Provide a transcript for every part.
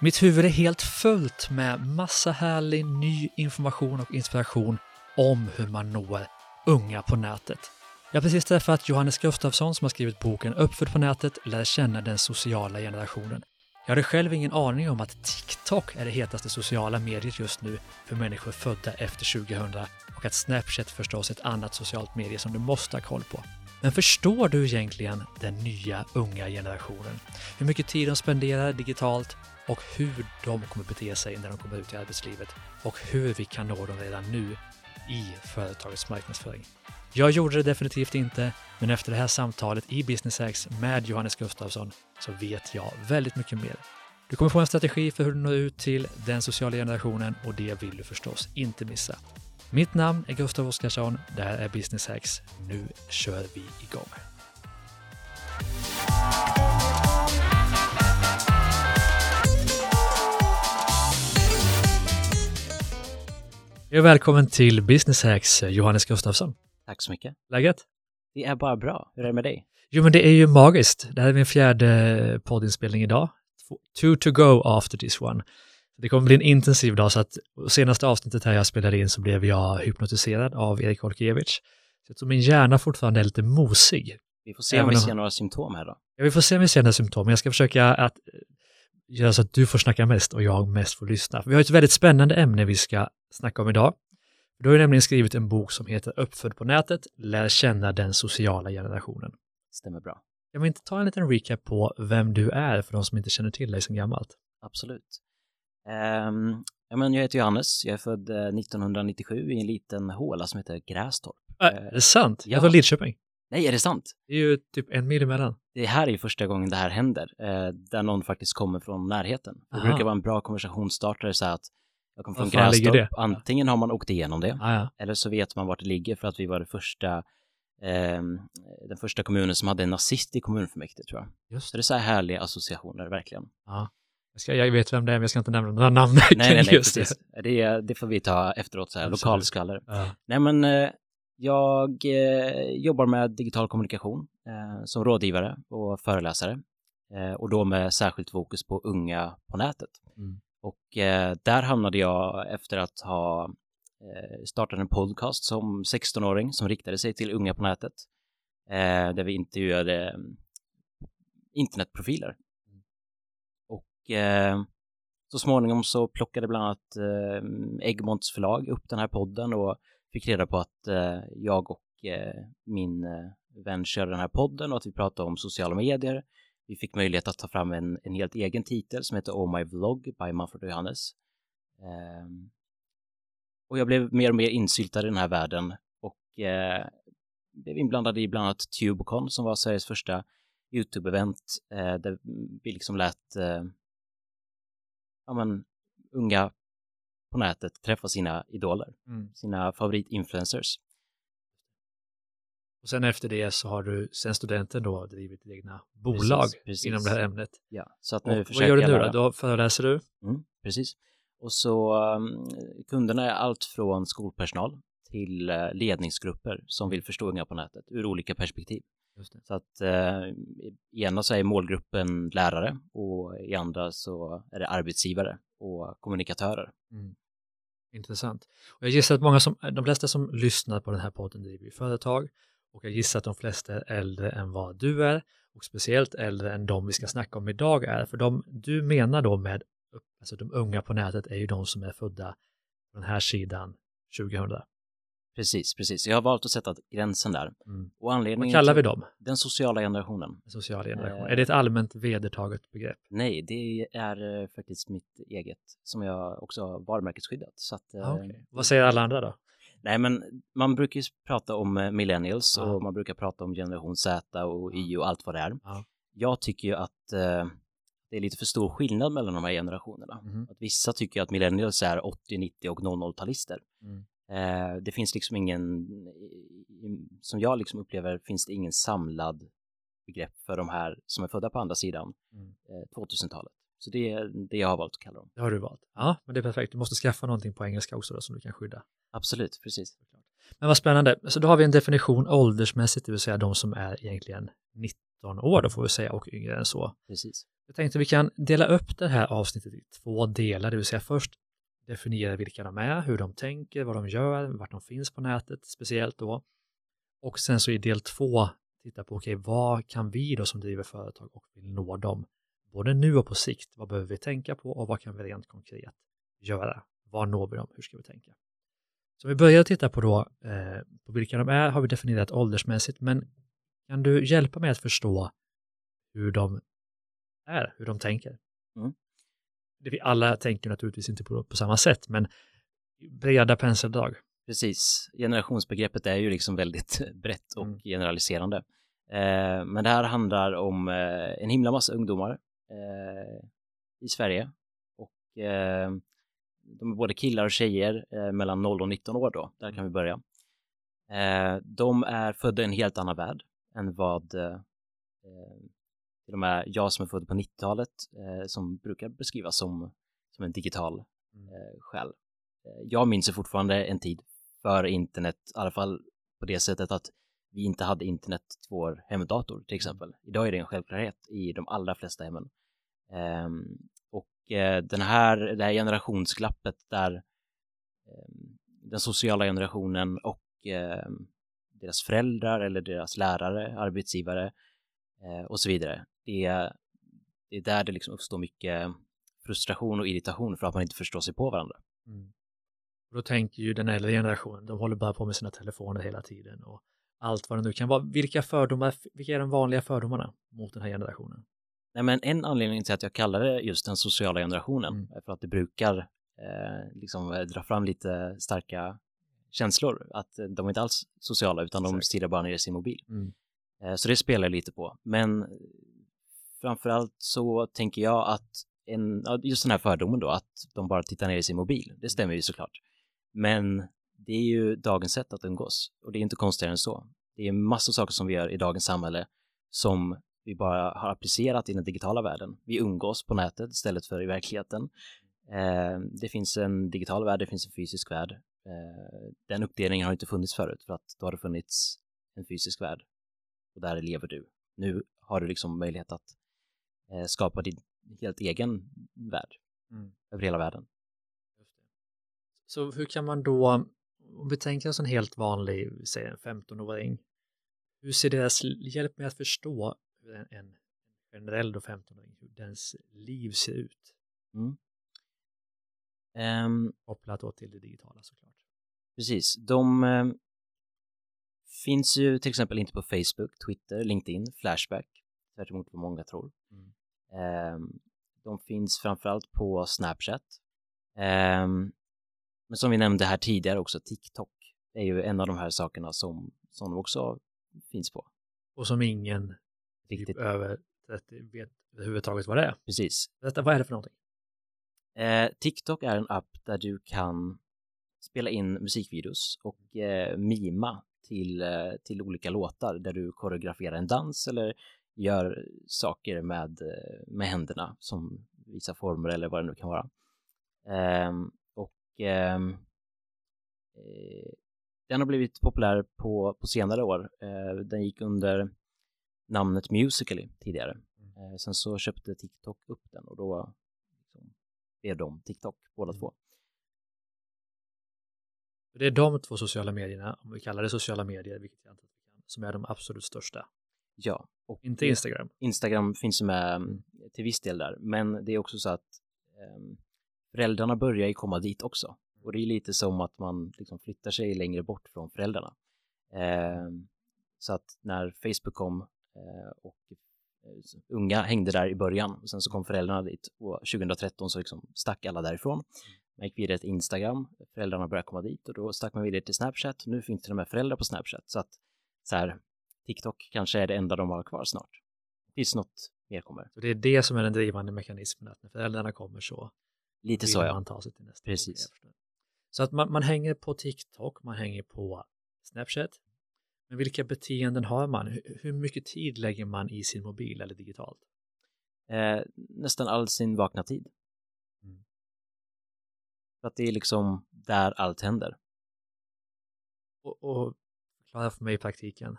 Mitt huvud är helt fullt med massa härlig ny information och inspiration om hur man når unga på nätet. Jag har precis träffat Johannes Gustafsson som har skrivit boken Uppfödd på nätet, lär känna den sociala generationen. Jag hade själv ingen aning om att TikTok är det hetaste sociala mediet just nu för människor födda efter 2000 och att Snapchat förstås är ett annat socialt medie som du måste ha koll på. Men förstår du egentligen den nya unga generationen? Hur mycket tid de spenderar digitalt och hur de kommer bete sig när de kommer ut i arbetslivet och hur vi kan nå dem redan nu i företagets marknadsföring. Jag gjorde det definitivt inte, men efter det här samtalet i Business X med Johannes Gustafsson så vet jag väldigt mycket mer. Du kommer få en strategi för hur du når ut till den sociala generationen och det vill du förstås inte missa. Mitt namn är Gustav Oskarsson, det här är Business Hacks. Nu kör vi igång! Hej och välkommen till Business Hacks, Johannes Gustafsson. Tack så mycket. Läget? Det är bara bra. Hur är det med dig? Jo, men det är ju magiskt. Det här är min fjärde poddinspelning idag. Two to go after this one. Det kommer bli en intensiv dag, så att senaste avsnittet här jag spelade in så blev jag hypnotiserad av Erik Olkiewicz. Så min hjärna fortfarande är lite mosig. Vi får se om vi ser några symptom här då. Ja, vi får se om vi ser några symptom. Jag ska försöka att eh, göra så att du får snacka mest och jag mest får lyssna. Vi har ett väldigt spännande ämne vi ska snacka om idag. Du har ju nämligen skrivit en bok som heter Uppfödd på nätet, lär känna den sociala generationen. Stämmer bra. Jag vill inte ta en liten recap på vem du är för de som inte känner till dig sedan gammalt. Absolut. Um, ja, men jag heter Johannes, jag är född 1997 eh, i en liten håla som heter Grästorp. Äh, är det sant? Jag är från Lidköping. Nej, är det sant? Det är ju typ en mil emellan. Det här är ju första gången det här händer, eh, där någon faktiskt kommer från närheten. Det brukar vara en bra konversationsstartare så att jag kommer från Grästorp. Antingen har man åkt igenom det, ah, ja. eller så vet man vart det ligger för att vi var det första, eh, den första kommunen som hade en nazist i kommunfullmäktige tror jag. Just. Så det är så här härliga associationer, verkligen. Ja. Jag, ska, jag vet vem det är, men jag ska inte nämna några namn. Nej, nej, nej, just precis. Det. Det, det får vi ta efteråt, så här, lokalskvaller. Ja. Nej, men eh, jag eh, jobbar med digital kommunikation eh, som rådgivare och föreläsare och då med särskilt fokus på unga på nätet. Mm. Och där hamnade jag efter att ha startat en podcast som 16-åring som riktade sig till unga på nätet där vi intervjuade mm, och eh, så småningom så plockade bland annat eh, Egmonts förlag upp den här podden och fick reda på att eh, jag och eh, min eh, vän körde den här podden och att vi pratade om sociala medier. Vi fick möjlighet att ta fram en, en helt egen titel som heter Oh My Vlog by Manfred och Johannes. Ehm, och jag blev mer och mer insyltad i den här världen och eh, blev inblandad i bland annat Tubecon som var Sveriges första YouTube-event eh, där vi liksom lät eh, ja, men, unga på nätet träffa sina idoler, mm. sina favoritinfluencers. Och sen efter det så har du sen studenten då drivit egna bolag precis, precis. inom det här ämnet. Ja, så att nu och vad gör du nu då? Då föreläser du? Mm, precis. Och så um, kunderna är allt från skolpersonal till uh, ledningsgrupper som vill förstå unga på nätet ur olika perspektiv. Så att eh, i ena så är målgruppen lärare och i andra så är det arbetsgivare och kommunikatörer. Mm. Intressant. Och jag gissar att många som, de flesta som lyssnar på den här podden driver företag och jag gissar att de flesta är äldre än vad du är och speciellt äldre än de vi ska snacka om idag är. För de du menar då med alltså de unga på nätet är ju de som är födda på den här sidan 2000. Precis, precis. Jag har valt att sätta gränsen där. Mm. Och anledningen Vad kallar vi dem? Den sociala generationen. Den sociala generationen. Eh, är det ett allmänt vedertaget begrepp? Nej, det är eh, faktiskt mitt eget som jag också har varumärkesskyddat. Så att, ah, okay. Vad säger alla andra då? Nej, men man brukar ju prata om eh, millennials ah. och man brukar prata om generation Z och Y och allt vad det är. Ah. Jag tycker ju att eh, det är lite för stor skillnad mellan de här generationerna. Mm. Att vissa tycker att millennials är 80, 90 och 00-talister. Mm. Eh, det finns liksom ingen, som jag liksom upplever, finns det ingen samlad begrepp för de här som är födda på andra sidan mm. 2000-talet. Eh, Så det är det jag har valt att kalla dem. Det har du valt. Ja, men det är perfekt. Du måste skaffa någonting på engelska också då, som du kan skydda. Absolut, precis. Men vad spännande. Så då har vi en definition åldersmässigt, det vill säga de som är egentligen 19 år, då får vi säga, och yngre än så. Precis. Jag tänkte vi kan dela upp det här avsnittet i två delar, det vill säga först definiera vilka de är, hur de tänker, vad de gör, vart de finns på nätet speciellt då. Och sen så i del två titta på, okej, okay, vad kan vi då som driver företag och vill nå dem, både nu och på sikt, vad behöver vi tänka på och vad kan vi rent konkret göra? Var når vi dem? Hur ska vi tänka? Så vi börjar titta på då, eh, på vilka de är, har vi definierat åldersmässigt, men kan du hjälpa mig att förstå hur de är, hur de tänker? Mm. Vi alla tänker naturligtvis inte på, på samma sätt, men breda penseldrag. Precis, generationsbegreppet är ju liksom väldigt brett och mm. generaliserande. Eh, men det här handlar om eh, en himla massa ungdomar eh, i Sverige och eh, de är både killar och tjejer eh, mellan 0 och 19 år då, där kan vi börja. Eh, de är födda i en helt annan värld än vad till och med jag som är född på 90-talet som brukar beskrivas som, som en digital mm. själ. Jag minns fortfarande en tid för internet, i alla fall på det sättet att vi inte hade internet till vår hemdator till exempel. Idag är det en självklarhet i de allra flesta hemmen. Um, och uh, den här, det här generationsglappet där um, den sociala generationen och uh, deras föräldrar eller deras lärare, arbetsgivare uh, och så vidare, det, det är där det liksom uppstår mycket frustration och irritation för att man inte förstår sig på varandra. Mm. Och då tänker ju den äldre generationen, de håller bara på med sina telefoner hela tiden och allt vad det nu kan vara. Vilka fördomar, vilka är de vanliga fördomarna mot den här generationen? Nej, men en anledning till att jag kallar det just den sociala generationen mm. är för att det brukar eh, liksom eh, dra fram lite starka känslor, att de är inte alls sociala utan Exakt. de stirrar bara ner i sin mobil. Mm. Eh, så det spelar lite på, men framförallt så tänker jag att en, just den här fördomen då, att de bara tittar ner i sin mobil, det stämmer ju såklart. Men det är ju dagens sätt att umgås och det är inte konstigare än så. Det är massor av saker som vi gör i dagens samhälle som vi bara har applicerat i den digitala världen. Vi umgås på nätet istället för i verkligheten. Eh, det finns en digital värld, det finns en fysisk värld. Eh, den uppdelningen har inte funnits förut för att då har det funnits en fysisk värld och där lever du. Nu har du liksom möjlighet att skapa din helt egen värld mm. över hela världen. Så hur kan man då, om vi tänker oss en helt vanlig, säg en 15-åring, hur ser deras hjälp med att förstå hur en, en generell 15-åring, hur dens liv ser ut? Mm. Um, Kopplat då till det digitala såklart. Precis, de eh, finns ju till exempel inte på Facebook, Twitter, LinkedIn, Flashback, tvärt emot vad många tror. Mm. Um, de finns framförallt på Snapchat. Um, men som vi nämnde här tidigare också, TikTok är ju en av de här sakerna som, som de också finns på. Och som ingen typ riktigt typ över 30 vet överhuvudtaget vad det är. Precis. Detta, vad är det för någonting? Eh, TikTok är en app där du kan spela in musikvideos och eh, mima till, eh, till olika låtar där du koreograferar en dans eller gör saker med, med händerna som visar former eller vad det nu kan vara. Um, Ehm, eh, den har blivit populär på, på senare år. Eh, den gick under namnet Musically tidigare. Mm. Eh, sen så köpte TikTok upp den och då liksom, blev de TikTok båda mm. två. Det är de två sociala medierna, om vi kallar det sociala medier, vilket jag vi kan, som är de absolut största. Ja. Och inte Instagram. Instagram finns med mm, till viss del där, men det är också så att um, föräldrarna börjar ju komma dit också. Och det är lite som att man liksom flyttar sig längre bort från föräldrarna. Eh, så att när Facebook kom eh, och eh, unga hängde där i början och sen så kom föräldrarna dit och 2013 så liksom stack alla därifrån. Man gick vidare till Instagram, föräldrarna började komma dit och då stack man vidare till Snapchat. Nu finns det och med föräldrar på Snapchat så att så här, TikTok kanske är det enda de har kvar snart. Tills något mer kommer. Så det är det som är den drivande mekanismen, att när föräldrarna kommer så Lite så ja. man ta sig till nästa Precis. Så att man, man hänger på TikTok, man hänger på Snapchat. Men vilka beteenden har man? Hur, hur mycket tid lägger man i sin mobil eller digitalt? Eh, nästan all sin vakna tid. Mm. För att det är liksom där allt händer. Och, och förklara för mig i praktiken.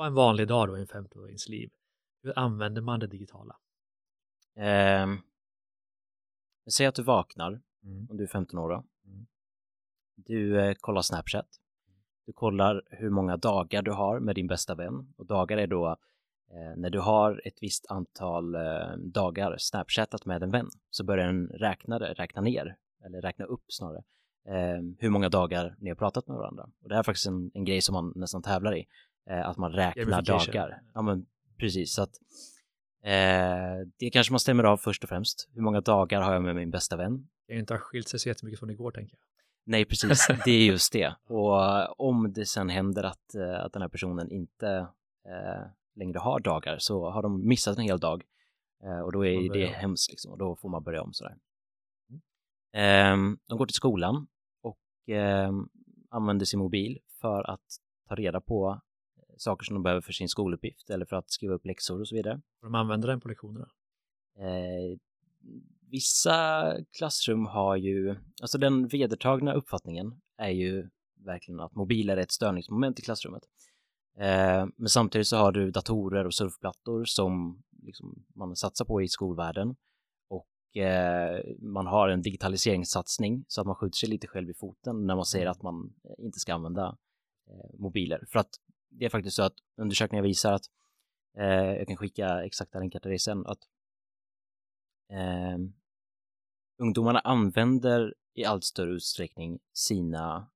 Ta en vanlig dag då i en 50-årings liv. Hur använder man det digitala? Eh, säg att du vaknar, Mm. om du är 15 år då. Mm. Du eh, kollar Snapchat. Du kollar hur många dagar du har med din bästa vän. Och dagar är då eh, när du har ett visst antal eh, dagar Snapchatat med en vän så börjar den räkna, det, räkna ner, eller räkna upp snarare, eh, hur många dagar ni har pratat med varandra. Och det här är faktiskt en, en grej som man nästan tävlar i, eh, att man räknar dagar. Ja men precis, så att eh, det kanske man stämmer av först och främst. Hur många dagar har jag med min bästa vän? Det ju inte ha skilt sig så jättemycket från igår, tänker jag. Nej, precis. Det är just det. Och eh, om det sen händer att, eh, att den här personen inte eh, längre har dagar så har de missat en hel dag. Eh, och då är det hemskt liksom. Och då får man börja om sådär. Mm. Ehm, de går till skolan och ehm, använder sin mobil för att ta reda på saker som de behöver för sin skoluppgift eller för att skriva upp läxor och så vidare. De använder den på lektionerna. Eh, vissa klassrum har ju, alltså den vedertagna uppfattningen är ju verkligen att mobiler är ett störningsmoment i klassrummet. Eh, men samtidigt så har du datorer och surfplattor som liksom man satsar på i skolvärlden och eh, man har en digitaliseringssatsning så att man skjuter sig lite själv i foten när man säger att man inte ska använda eh, mobiler. För att det är faktiskt så att undersökningar visar att eh, jag kan skicka exakta länkar till dig sen att eh, ungdomarna använder i allt större utsträckning sina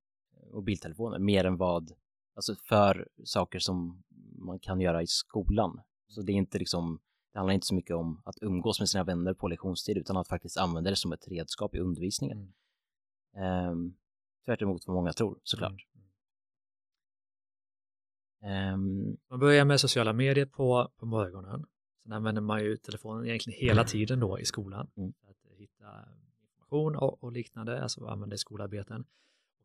mobiltelefoner mer än vad, alltså för saker som man kan göra i skolan. Så det är inte liksom, det handlar inte så mycket om att umgås med sina vänner på lektionstid utan att faktiskt använda det som ett redskap i undervisningen. Mm. Mm. Tvärt emot vad många tror såklart. Mm. Ehm, Man börjar med sociala medier på, på morgonen. Sen använder man ju telefonen egentligen hela tiden då i skolan. Mm. För att hitta information och, och liknande, alltså använda i skolarbeten.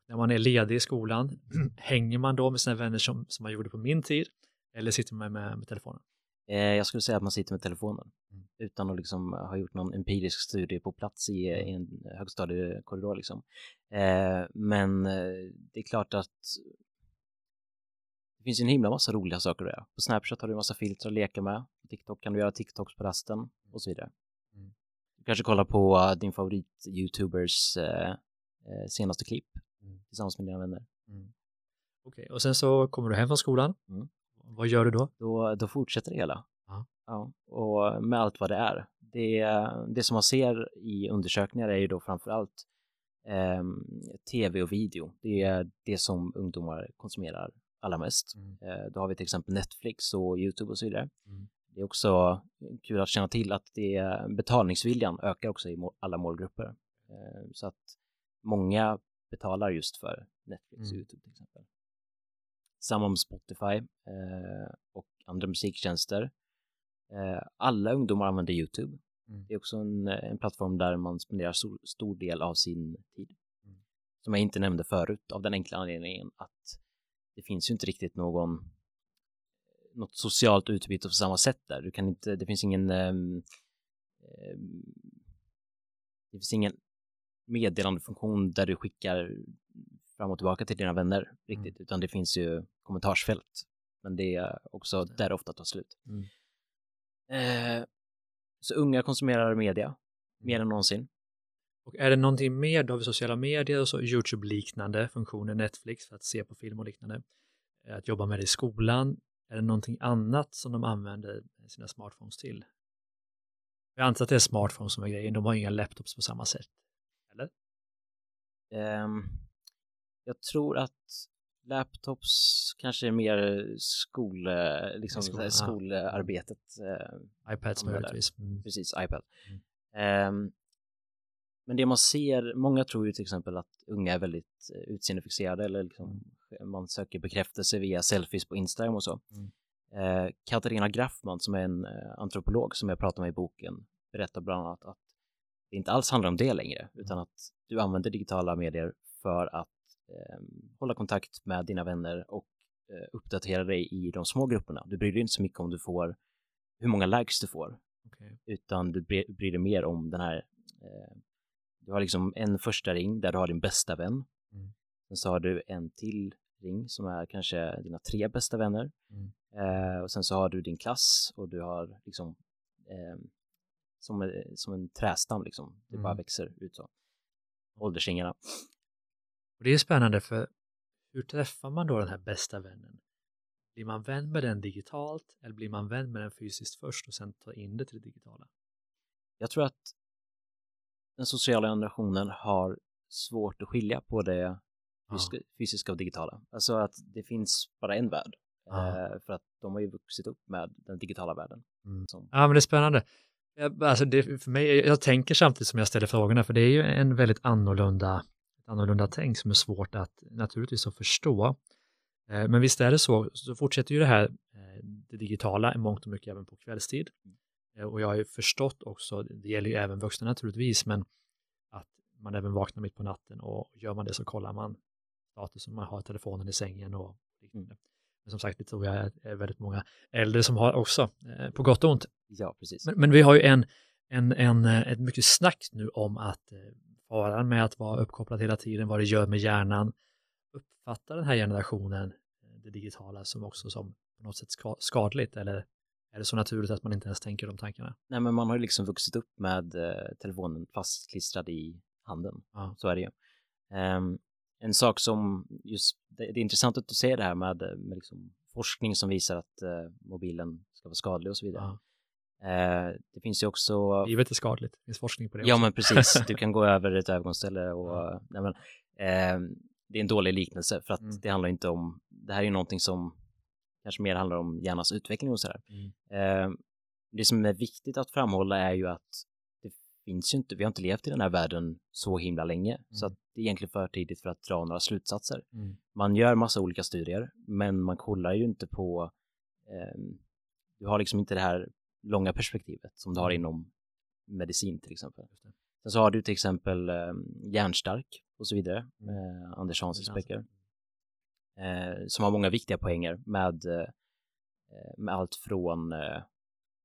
När man är ledig i skolan, hänger man då med sina vänner som, som man gjorde på min tid? Eller sitter man med, med telefonen? Eh, jag skulle säga att man sitter med telefonen Mm. utan att liksom ha gjort någon empirisk studie på plats i, i en högstadiekorridor liksom. Eh, men eh, det är klart att det finns ju en himla massa roliga saker att göra. På Snapchat har du en massa filter att leka med. På TikTok kan du göra TikToks på rasten och så vidare. Mm. Du kanske kollar på eh, din favorit YouTubers eh, eh, senaste klipp Mm. tillsammans med dina vänner. Okej, och sen så kommer du hem från skolan. Mm. Vad gör du då? då, då fortsätter det hela. Ja. Ja, och med allt vad det är. Det, det som man ser i undersökningar är ju då framför allt ehm, tv och video. Det är det som ungdomar konsumerar allra mest. Mm. Eh, då har vi till exempel Netflix och YouTube och så vidare. Mm. Det är också kul att känna till att det, betalningsviljan ökar också i alla målgrupper. Eh, så att många betalar just för Netflix och Mm. YouTube till exempel. Samma med Spotify eh, och andra musiktjänster. Alla ungdomar använder YouTube. Mm. Det är också en, en plattform där man spenderar stor, stor del av sin tid. Mm. Som jag inte nämnde förut av den enkla anledningen att det finns ju inte riktigt någon något socialt utbyte på samma sätt där. Du kan inte, det finns ingen ehm, det finns ingen meddelandefunktion där du skickar fram och tillbaka till dina vänner riktigt, utan det finns ju kommentarsfält. Men det är också där det ofta tar slut. Mm. Eh, så unga konsumerar media mer än någonsin. Och är det någonting mer, då har vi sociala medier och så YouTube-liknande funktioner, Netflix för att se på film och liknande. Eh, Att jobba med det i skolan. Är det någonting annat som de använder sina smartphones till? Jag antar att det är smartphones som är grejen, de har inga laptops på samma sätt. Eller? Ehm, jag tror att laptops kanske är mer skol, eh, liksom, Skolan, ja. skolarbetet. eh, iPads möjligtvis. Mm. precis, iPad. Mm. Ehm, men det man ser, många tror ju till exempel att unga är väldigt eh, utseendefixerade eller liksom, man söker bekräftelse via selfies på Instagram och så. Mm. Eh, Katarina Graffman som är en eh, antropolog som jag pratar med i boken berättar bland annat att det inte alls handlar om det längre utan att du använder digitala medier för att eh, hålla kontakt med dina vänner och eh, uppdatera dig i de små grupperna. Du bryr dig inte så mycket om du får hur många likes du får Okej. utan du bry- bryr dig mer om den här eh, du har liksom en första ring där du har din bästa vän Mm. sen så har du en till ring som är kanske dina tre bästa vänner Mm. eh, och sen så har du din klass och du har liksom eh, som, som en trästam liksom. Det bara Mm. växer ut så. Åldersringarna. Och det är spännande för hur träffar man då den här bästa vännen? Blir man vän med den digitalt eller blir man vän med den fysiskt först och sen tar in det till det digitala? Jag tror att den sociala generationen har svårt att skilja på det fysiska, fysiska och digitala. Alltså att det finns bara en värld. Ja. Eh, för att de har ju vuxit upp med den digitala världen. Mm. Ja, men det är spännande. Jag, alltså det, för mig, jag tänker samtidigt som jag ställer frågorna, för det är ju en väldigt annorlunda, ett annorlunda tänk som är svårt att naturligtvis att förstå. Eh, Men visst är det så, så fortsätter ju det här, eh, det digitala, i mångt och mycket även på kvällstid. Eh, Och jag har ju förstått också, det gäller ju även vuxna naturligtvis, men att man även vaknar mitt på natten och gör man det så kollar man status om man har telefonen i sängen och liknande. Men som sagt, det tror jag är- väldigt många äldre som har också, eh, på gott och ont. ja, precis. Men, men vi har ju en, en, en, eh, ett mycket snack nu om att faran med att vara uppkopplad hela tiden, vad det gör med hjärnan. Uppfattar den här generationen det digitala som också som på något sätt ska, skadligt eller är det så naturligt att man inte ens tänker de tankarna? Nej, men man har ju liksom vuxit upp med eh, telefonen fastklistrad i handen. Ja. Så är det ju. Ehm, en sak som just, det, det är intressant att du ser det här med, eh, med liksom forskning som visar att eh, mobilen ska vara skadlig och så vidare. Ja. Eh, det finns ju också Livet är skadligt, det finns forskning på det Ja, också. men precis. Du kan gå över ett övergångsställe och Ja. nej, men, eh, det är en dålig liknelse för att Mm. det handlar inte om, det här är ju någonting som kanske mer handlar om hjärnans utveckling och sådär. Mm. Eh, det som är viktigt att framhålla är ju att det finns ju inte, vi har inte levt i den här världen så himla länge, så Mm. att det är egentligen för tidigt för att dra några slutsatser. Mm. Man gör massa olika studier, men man kollar ju inte på, eh, du har liksom inte det här långa perspektivet som du har Mm. inom medicin till exempel. Sen så har du till exempel eh, Järnstark och så vidare, Mm. eh, Anders Hans Anders Specker, eh, som har många viktiga poänger med, eh, med allt från eh,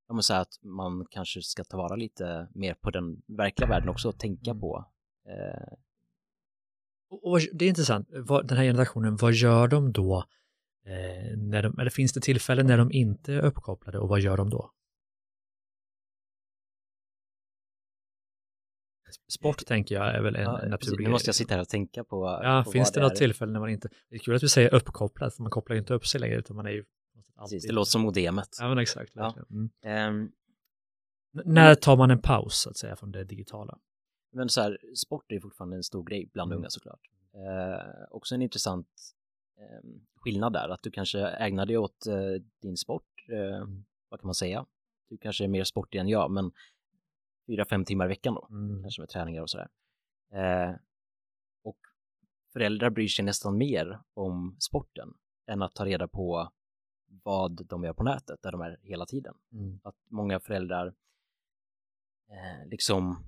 ja, men så här att man kanske ska ta vara lite mer på den verkliga världen också och tänka Mm. på. Eh, Och, och det är intressant, vad, den här generationen, vad gör de då? Eh, när de, eller finns det tillfällen när de inte är uppkopplade och vad gör de då? Sport tänker jag är väl en ja, precis. naturlig Nu måste jag grej. sitta här och tänka på, Ja, på finns det är. något tillfälle när man inte... Det är kul att du säger uppkopplad, för man kopplar ju inte upp sig längre, utan man är ju... Precis, det låter som modemet. Ja, men exakt. Ja. Mm. N- När tar man en paus, så att säga, från det digitala? Men så här, sport är fortfarande en stor grej bland Mm. unga såklart. Eh, också en intressant eh, skillnad där, att du kanske ägnar dig åt eh, din sport, eh, Mm. vad kan man säga? Du kanske är mer sportig än jag, men fyra, fem timmar i veckan då, Mm. kanske med träningar och sådär. Eh, och föräldrar bryr sig nästan mer om sporten än att ta reda på vad de gör på nätet, där de är hela tiden Mm. att många föräldrar eh, liksom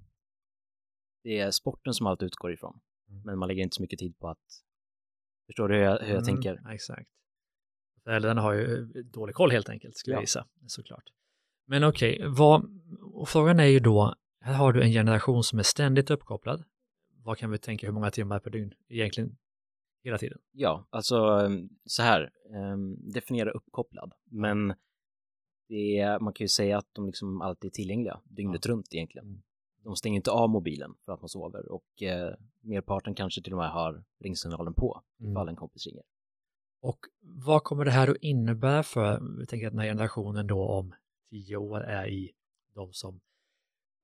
det är sporten som allt utgår ifrån. Mm. Men man lägger inte så mycket tid på att förstår du hur jag, hur jag Mm, tänker? Exakt. Föräldrarna har ju dålig koll helt enkelt, skulle jag Ja. gissa, såklart. Men okej, vad, och frågan är ju då, här har du en generation som är ständigt uppkopplad. Vad kan vi tänka, hur många timmar per dygn egentligen hela tiden? Ja, alltså em, så här, em, definiera uppkopplad, men det är, man kan ju säga att de liksom alltid är tillgängliga dygnet runt egentligen. Mm. De stänger inte av mobilen för att man sover och eh, merparten kanske till och med har ringsignalen på Mm. ifall en kompis ringer. Och vad kommer det här att innebära för, vi tänker att den här generationen då om tio år är i de som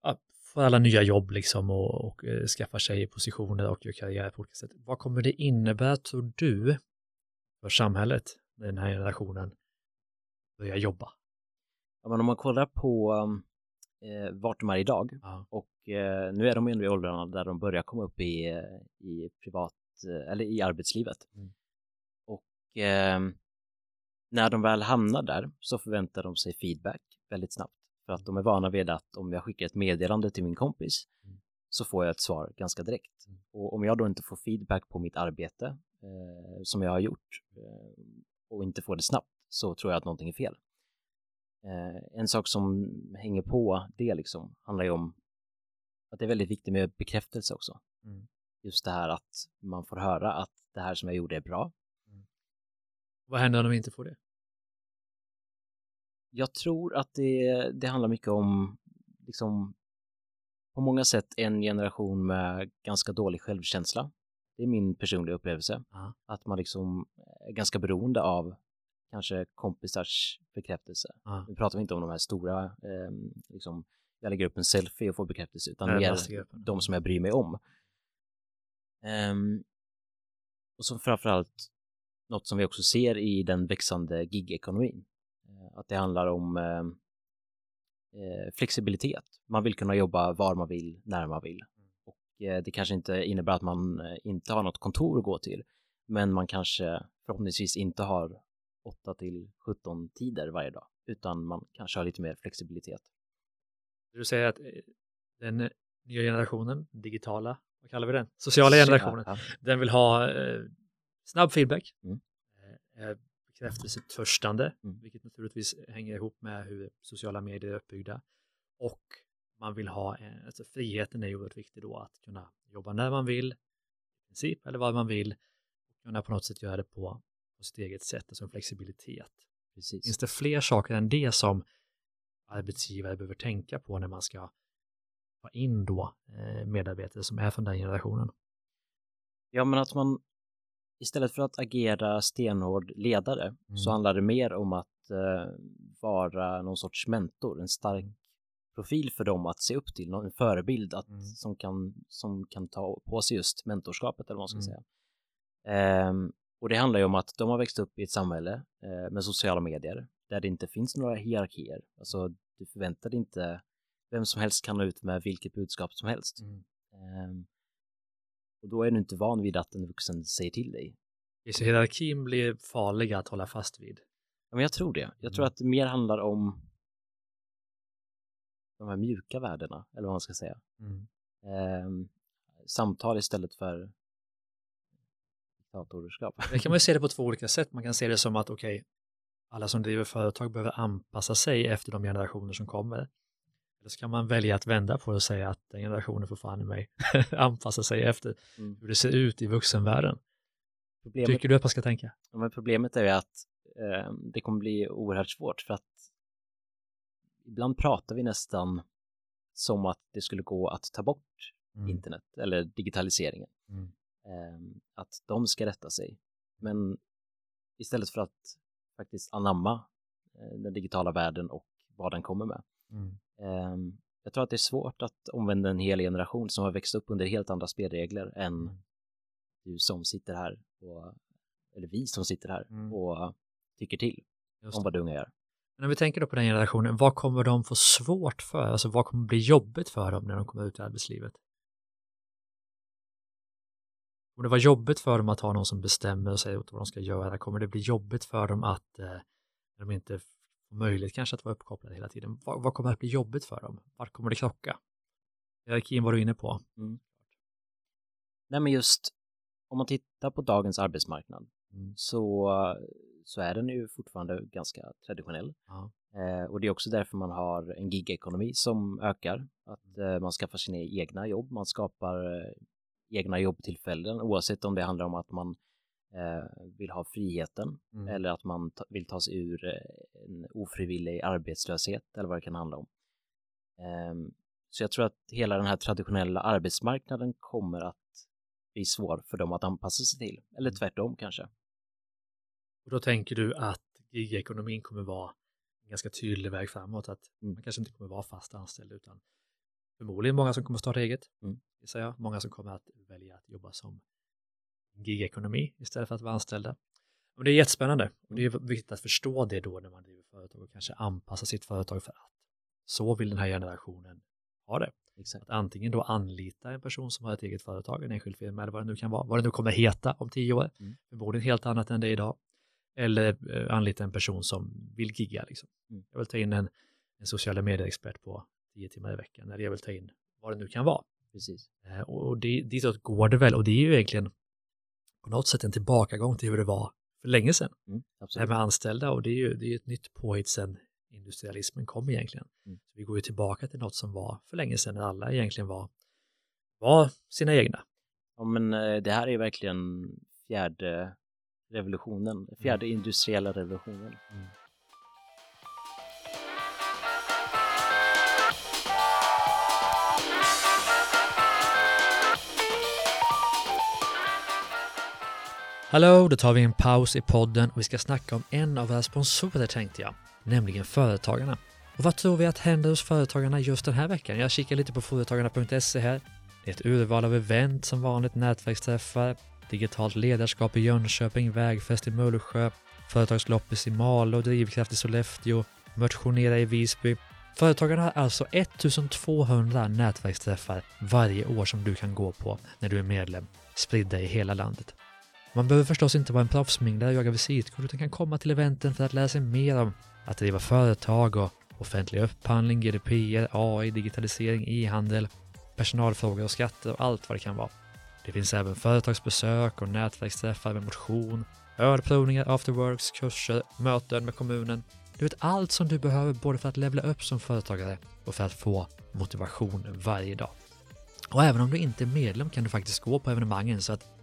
ja, får alla nya jobb liksom och, och eh, skaffar sig positioner och gör karriär på olika sätt. Vad kommer det innebära, tror du, för samhället när den här generationen börjar jobba? Ja, men om man kollar på eh, vart de är idag Ja. och eh, nu är de ändå i åldrarna där de börjar komma upp i, eh, i privat eh, eller i arbetslivet. Mm. Och eh, när de väl hamnar där så förväntar de sig feedback väldigt snabbt för att de är vana vid att om jag skickar ett meddelande till min kompis Mm. så får jag ett svar ganska direkt. Mm. Och om jag då inte får feedback på mitt arbete eh, som jag har gjort eh, och inte får det snabbt så tror jag att någonting är fel. Eh, en sak som hänger på det liksom handlar ju om att det är väldigt viktigt med bekräftelse också. Mm. Just det här att man får höra att det här som jag gjorde är bra. Vad händer om de inte får det? Jag tror att det, det handlar mycket om liksom på många sätt en generation med ganska dålig självkänsla. Det är min personliga upplevelse. Ja. Att man liksom är ganska beroende av kanske kompisars bekräftelse. Ja. Nu pratar vi inte om de här stora, eh, liksom, jag lägger upp en selfie och får bekräftelse, utan närmaste gruppen. de som jag bryr mig om. Ehm, och så framförallt något som vi också ser i den växande gigekonomin. Eh, att det handlar om eh, eh, flexibilitet. Man vill kunna jobba var man vill, när man vill. Och eh, det kanske inte innebär att man inte har något kontor att gå till, men man kanske förhoppningsvis inte har 8 till 17 tider varje dag, utan man kanske har lite mer flexibilitet. Du säger att den nya generationen, digitala, vad kallar vi den? Sociala generationen, Ja, den vill ha snabb feedback, Mm. Bekräftelsetörstande, Mm. vilket naturligtvis hänger ihop med hur sociala medier är uppbyggda. Och man vill ha, eh, alltså friheten är ju oerhört viktig då, att kunna jobba när man vill, i princip, eller vad man vill, och kunna på något sätt göra det på, på sitt eget sätt, alltså en flexibilitet. precis. Finns det fler saker än det som arbetsgivare behöver tänka på när man ska ta in då eh, medarbetare som är från den generationen? Ja, men att man istället för att agera stenhård ledare så Mm. handlar det mer om att eh, vara någon sorts mentor, en stark profil för dem att se upp till, någon en förebild att, Mm. som, kan, som kan ta på sig just mentorskapet eller vad man ska Mm. säga. Ehm, och det handlar ju om att de har växt upp i ett samhälle eh, med sociala medier där det inte finns några hierarkier. Alltså, du förväntar dig inte vem som helst kan nå ut med vilket budskap som helst. Ehm, och då är du inte van vid att en vuxen säger till dig. Så hierarkin blir farlig att hålla fast vid. Ja, men jag tror det. Jag tror Mm. att det mer handlar om de här mjuka värdena, eller vad man ska säga. Ehm, samtal istället för diktatorskap. Det kan man ju se det på två olika sätt. Man kan se det som att okej, alla som driver företag behöver anpassa sig efter de generationer som kommer. Eller så kan man välja att vända på det och säga att den generationen får fan i mig anpassa sig efter Mm. hur det ser ut i vuxenvärlden. Problemet, Tycker du att man ska tänka? ja, men problemet är ju att eh, det kommer bli oerhört svårt för att ibland pratar vi nästan som att det skulle gå att ta bort internet eller digitaliseringen. Mm. Ehm, att de ska rätta sig. Men istället för att faktiskt anamma eh, den digitala världen och vad den kommer med. Mm. Ehm, jag tror att det är svårt att omvända en hel generation som har växt upp under helt andra spelregler än Mm. du som sitter här, och, eller vi som sitter här Mm. och tycker till Just om vad unga gör. Men om vi tänker då på den generationen, vad kommer de få svårt för? Alltså vad kommer bli jobbigt för dem när de kommer ut i arbetslivet? Kommer det vara jobbigt för dem att ha någon som bestämmer och säger åt vad de ska göra? Kommer det bli jobbigt för dem att eh, de inte får möjlighet kanske att vara uppkopplade hela tiden? Vad, vad kommer att bli jobbigt för dem? Vart kommer det krocka? Hierarkin var du inne på. Nej men just om man tittar på dagens arbetsmarknad Mm. så, så är den ju fortfarande ganska traditionell. Ja. Eh, och det är också därför man har en gigekonomi som ökar. Att eh, man skaffar sina egna jobb, man skapar eh, egna jobbtillfällen oavsett om det handlar om att man eh, vill ha friheten Mm. eller att man ta, vill ta sig ur eh, en ofrivillig arbetslöshet eller vad det kan handla om. Ehm, så jag tror att hela den här traditionella arbetsmarknaden kommer att bli svår för dem att anpassa sig till. Eller Mm. tvärtom kanske. Och då tänker du att gigekonomin kommer vara en ganska tydlig väg framåt, att Mm. man kanske inte kommer vara fast anställd utan förmodligen många som kommer starta eget, Mm. jag. Många som kommer att välja att jobba som gigekonomi istället för att vara anställda. Och det är jättespännande och det är viktigt att förstå det då när man driver företag och kanske anpassa sitt företag för att så vill den här generationen ha det. Exakt. Att antingen då anlita en person som har ett eget företag, en enskild firma eller vad det nu kan vara, vad det nu kommer heta om tio år, Mm. förmodligen helt annat än det är idag. Eller eh, anlita en person som vill gigga. Liksom. Mm. Jag vill ta in en, en sociala medier-expert på tio timmar i veckan, eller jag vill ta in vad det nu kan vara. Precis. Eh, och och det, ditåt går det väl, och det är ju egentligen på något sätt en tillbakagång till hur det var för länge sedan. Mm. Det här med anställda, och det är ju det är ett nytt påhitt sedan industrialismen kom egentligen. Mm. Så vi går ju tillbaka till något som var för länge sedan när alla egentligen var, var sina egna. Ja, men eh, det här är verkligen fjärde revolutionen, fjärde industriella revolutionen. Hallå, då tar vi en paus i podden och vi ska snacka om en av våra sponsorer tänkte jag, nämligen Företagarna. Och vad tror vi att händer hos Företagarna just den här veckan? Jag kikar lite på företagarna.se här. Det är ett urval av event som vanligt, nätverksträffar, digitalt ledarskap i Jönköping, vägfest i Mullsjö, företagsloppis i Malå, drivkraft i Sollefteå, motionera i Visby. Företagarna har alltså 1200 nätverksträffar varje år som du kan gå på när du är medlem, spridda i hela landet. Man behöver förstås inte vara en proffsminglare och jaga visitkort utan kan komma till eventen för att lära sig mer om att driva företag och offentlig upphandling, GDPR, AI, digitalisering, e-handel, personalfrågor och skatter och allt vad det kan vara. Det finns även företagsbesök och nätverksträffar med motion, ölprovningar, afterworks, kurser, möten med kommunen. Du vet allt som du behöver både för att levla upp som företagare och för att få motivation varje dag. Och även om du inte är medlem kan du faktiskt gå på evenemangen så att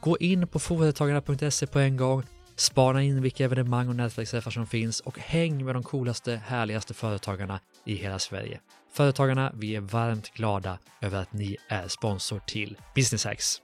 gå in på företagarna.se på en gång, spana in vilka evenemang och nätverksträffar som finns och häng med de coolaste, härligaste företagarna i hela Sverige. Företagarna, vi är varmt glada över att ni är sponsor till Business Hacks.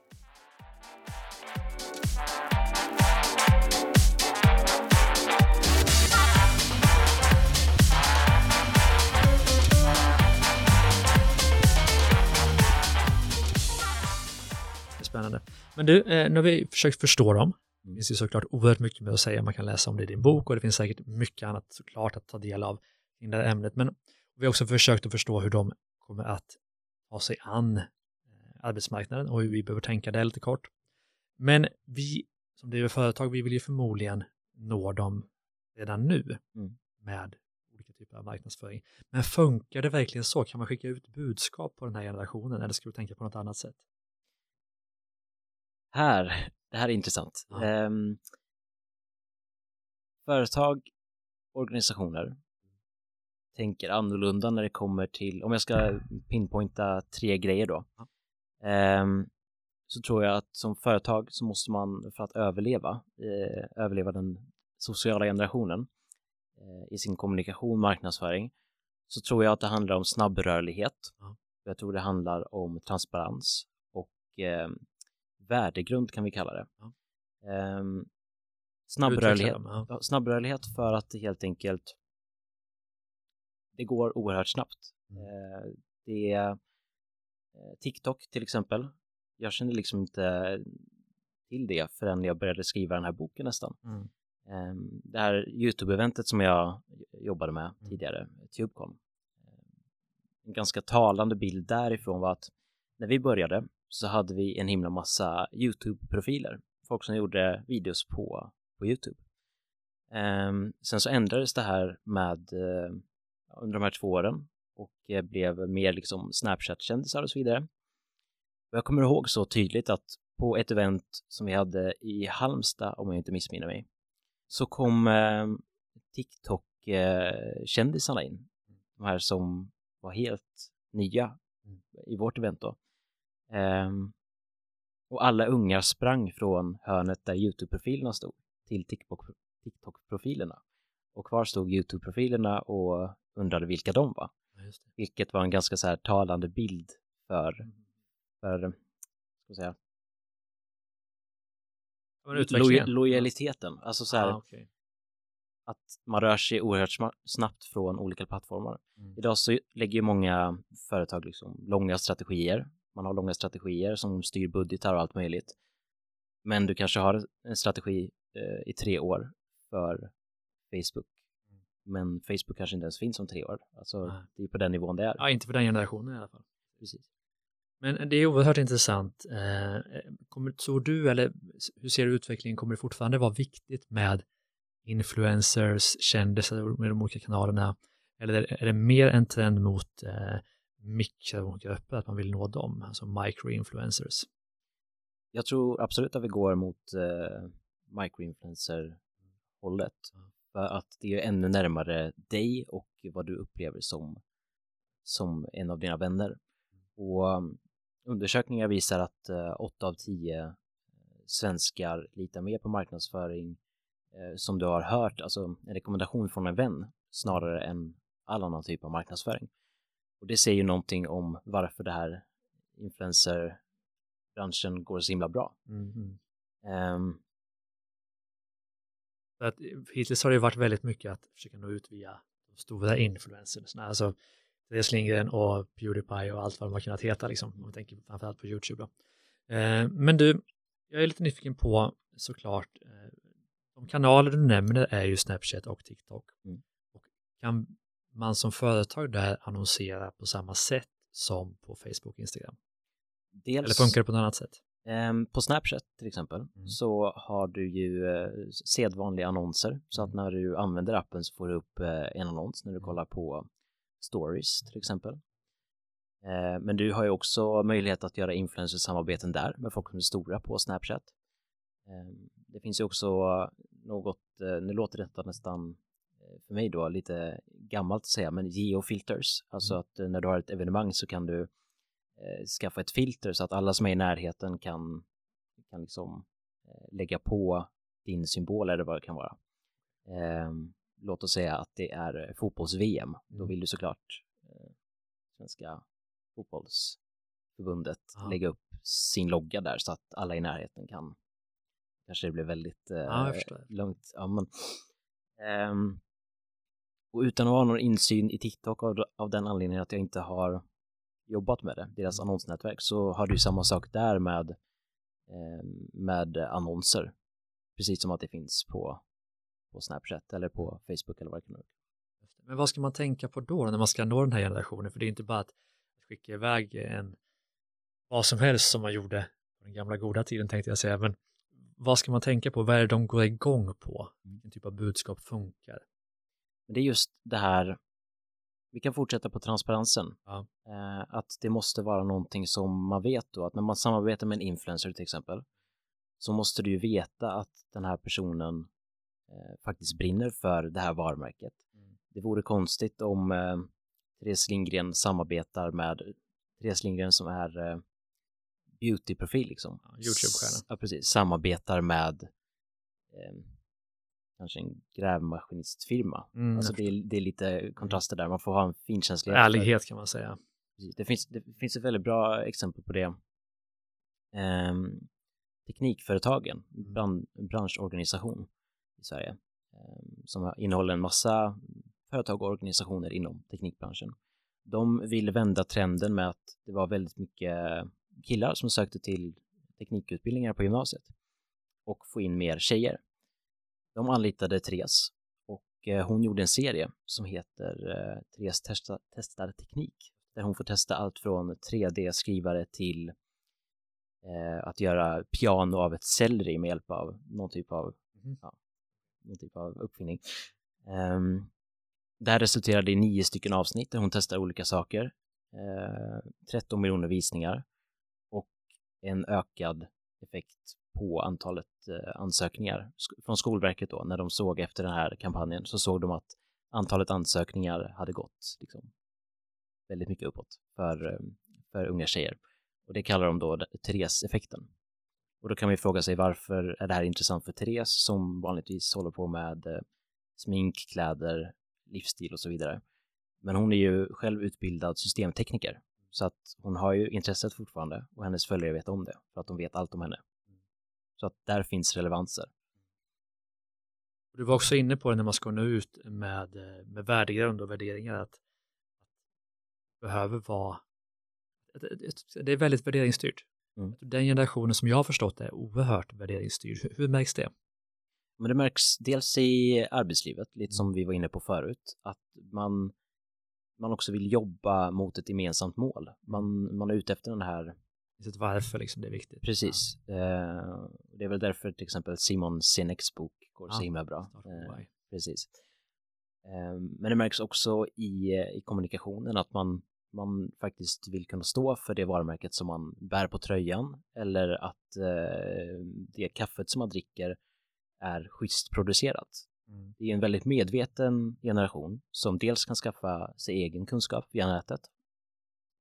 Spännande. Men du, eh, nu har vi försökt förstå dem. Det finns ju såklart oerhört mycket mer att säga. Man kan läsa om det i din bok och det finns säkert mycket annat såklart att ta del av i det här ämnet. Men vi har också försökt att förstå hur de kommer att ta sig an eh, arbetsmarknaden och hur vi behöver tänka det lite kort. Men vi som driver företag, vi vill ju förmodligen nå dem redan nu Mm. med olika typer av marknadsföring. Men funkar det verkligen så? Kan man skicka ut budskap på den här generationen eller ska du tänka på något annat sätt? Här, det här är intressant. Ja. Ehm, företag, organisationer tänker annorlunda när det kommer till, om jag ska pinpointa tre grejer då. Ja. Ehm, så tror jag att som företag så måste man för att överleva, eh, överleva den sociala generationen eh, i sin kommunikation, marknadsföring, så tror jag att det handlar om snabbrörlighet. Ja. Jag tror det handlar om transparens och eh, värdegrund kan vi kalla det. Utveckla snabbrörlighet, dem, ja. snabbrörlighet för att det helt enkelt det går oerhört snabbt. Mm. Eh, det är eh, TikTok till exempel. Jag kände liksom inte till det förrän jag började skriva den här boken nästan. Mm. Ehm, Det här YouTube-eventet som jag jobbade med Mm. tidigare, Tubecon. ehm, En ganska talande bild därifrån var att när vi började så hade vi en himla massa YouTube-profiler. Folk som gjorde videos på, på YouTube. Ehm, sen så ändrades det här med eh, under de här två åren och eh, blev mer liksom Snapchat-kändisar och så vidare. Och jag kommer ihåg så tydligt att på ett event som vi hade i Halmstad, om jag inte missminner mig, så kom eh, TikTok-kändisarna in. De här som var helt nya i vårt event då. Ehm, och alla ungar sprang från hörnet där YouTube-profilerna stod till TikTok- TikTok-profilerna. Och kvar stod YouTube-profilerna och undrade vilka de var. Vilket var en ganska så här talande bild för, Mm. för ska säga, loj- lojaliteten. Alltså så här, Ah, okej. att man rör sig oerhört snabbt från olika plattformar. Mm. Idag så lägger ju många företag liksom långa strategier. Man har långa strategier som styr budgetar och allt möjligt. Men du kanske har en strategi eh, i tre år för Facebook. Mm. Men Facebook kanske inte ens finns om tre år. Alltså Nej. det är på den nivån det är. Ja, inte för den generationen i alla fall. Precis. Men det är oerhört intressant. Eh, Kommer, tror du, eller hur ser du utvecklingen, kommer det fortfarande vara viktigt med influencers, kändisar med de olika kanalerna? Eller är det mer en trend mot eh, mikrogrupper, att man vill nå dem, alltså microinfluencers? Jag tror absolut att vi går mot eh, microinfluencer-hållet. Mm. För att det är ännu närmare dig och vad du upplever som, som en av dina vänner. Och um, undersökningar visar att eh, 8 av 10 eh, svenskar litar mer på marknadsföring eh, som du har hört, alltså en rekommendation från en vän snarare än all annan typ av marknadsföring. Och det säger ju någonting om varför det här influencerbranschen går så himla bra. Mm. För att hittills har det varit väldigt mycket att försöka nå ut via de stora influencerna, alltså Therese Lindgren och Pewdiepie och allt vad de har kunnat heta, liksom, om man tänker framförallt på YouTube. Då. Eh, men du, jag är lite nyfiken på såklart, eh, de kanaler du nämner är ju Snapchat och TikTok. Mm. Och kan man som företag där annonsera på samma sätt som på Facebook och Instagram? Dels, Eller funkar det på något annat sätt? Um, på Snapchat till exempel mm. så har du ju uh, sedvanliga annonser så att mm. när du använder appen så får du upp uh, en annons när du mm. kollar på stories till exempel. Uh, men du har ju också möjlighet att göra influencer-samarbeten där med folk som är stora på Snapchat. Um, det finns ju också något, nu låter detta nästan för mig då lite gammalt att säga, men geofilters, alltså mm. att när du har ett evenemang så kan du eh, skaffa ett filter så att alla som är i närheten kan, kan liksom eh, lägga på din symbol eller vad det kan vara. Eh, låt oss säga att det är fotbolls-VM, mm. då vill du såklart eh, Svenska fotbollsförbundet Aha. lägga upp sin logga där så att alla i närheten kan kanske det blir väldigt eh, ja, lugnt. Ja, men, um, och utan att ha någon insyn i TikTok av, av den anledningen att jag inte har jobbat med det, deras annonsnätverk, så har du samma sak där med, eh, med annonser. Precis som att det finns på, på Snapchat eller på Facebook eller vad det kan vara. Men vad ska man tänka på då när man ska nå den här generationen? För det är inte bara att skicka iväg en vad som helst som man gjorde på den gamla goda tiden tänkte jag säga, men vad ska man tänka på? Vad är det de går igång på? Mm. Vilken typ av budskap funkar? Men det är just det här vi kan fortsätta på transparensen. Ja. Eh, att det måste vara någonting som man vet då, att när man samarbetar med en influencer till exempel, så måste du ju veta att den här personen eh, faktiskt brinner för det här varumärket. Mm. Det vore konstigt om eh, Therese Lindgren samarbetar med Therese Lindgren som är eh, beautyprofil liksom. Ja, Youtube-stjärna. Ja, precis. Samarbetar med eh, kanske en grävmaskinistfirma. Mm. Alltså det är, det är lite kontraster där, man får ha en finkänslighet. Ärlighet kan man säga. Det finns, det finns ett väldigt bra exempel på det. Um, teknikföretagen, mm. brand, branschorganisation i Sverige, um, som innehåller en massa företag och organisationer inom teknikbranschen. De vill vända trenden med att det var väldigt mycket killar som sökte till teknikutbildningar på gymnasiet och få in mer tjejer. De anlitade Therese och eh, hon gjorde en serie som heter eh, Therese testa, testar teknik där hon får testa allt från 3D-skrivare till eh, att göra piano av ett selleri med hjälp av någon typ av, mm. ja, någon typ av uppfinning. Um, det här resulterade i nio stycken avsnitt där hon testar olika saker, eh, 13 miljoner visningar och en ökad effekt på antalet eh, ansökningar från Skolverket då, när de såg efter den här kampanjen, så såg de att antalet ansökningar hade gått liksom, väldigt mycket uppåt för, eh, för unga tjejer. Och det kallar de då Therese-effekten. Och då kan man ju fråga sig varför är det här intressant för Therese som vanligtvis håller på med eh, smink, kläder, livsstil och så vidare. Men hon är ju själv utbildad systemtekniker så att hon har ju intresset fortfarande och hennes följare vet om det för att de vet allt om henne. Så att där finns relevanser. Du var också inne på det när man ska nå ut med, med värdegrund och värderingar att, behöver vara det är väldigt värderingsstyrt. Mm. Den generationen som jag har förstått är oerhört värderingsstyrd. Hur, hur märks det? Men det märks dels i arbetslivet, lite som vi var inne på förut, att man, man också vill jobba mot ett gemensamt mål. Man, man är ute efter den här finns ett varför liksom det är viktigt. Precis. Ja. Uh, det är väl därför till exempel Simon Sineks bok går ja, så himla bra. Uh, precis. Uh, men det märks också i, i kommunikationen att man, man faktiskt vill kunna stå för det varumärket som man bär på tröjan eller att det kaffet som man dricker är schysst producerat. Mm. Det är en väldigt medveten generation som dels kan skaffa sig egen kunskap via nätet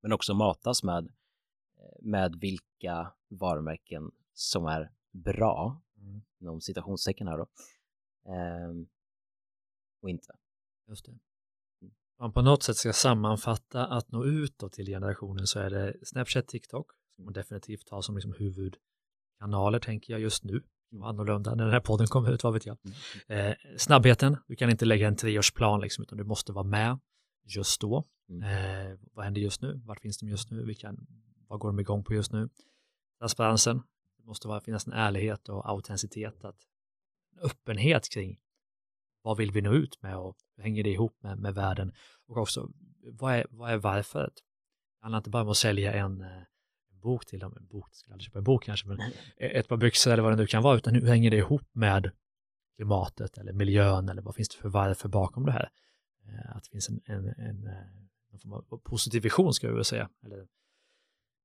men också matas med med vilka varumärken som är bra, mm. inom citationstecken här då, eh, och inte. Just det. Mm. Om man på något sätt ska sammanfatta att nå ut till generationen så är det Snapchat, TikTok, som man definitivt har som liksom huvudkanaler tänker jag just nu. annorlunda när den här podden kommer ut, vad vet jag. Eh, snabbheten, du kan inte lägga en treårsplan liksom, utan du måste vara med just då. Mm. Eh, vad händer just nu? Vart finns de just nu? Vilka, vad går de igång på just nu? Transparensen, det måste vara, finnas en ärlighet och autenticitet, att, öppenhet kring vad vill vi nå ut med och hur hänger det ihop med, med världen? Och också, vad är, vad är varföret? Det handlar inte bara om att sälja en, eh, en bok till dem, en bok, jag ska aldrig köpa en bok kanske, men ett par byxor eller vad det nu kan vara, utan hur hänger det ihop med klimatet eller miljön eller vad finns det för varför bakom det här? Eh, att det finns en, en, en, eh, en form av positiv vision ska vi väl säga, eller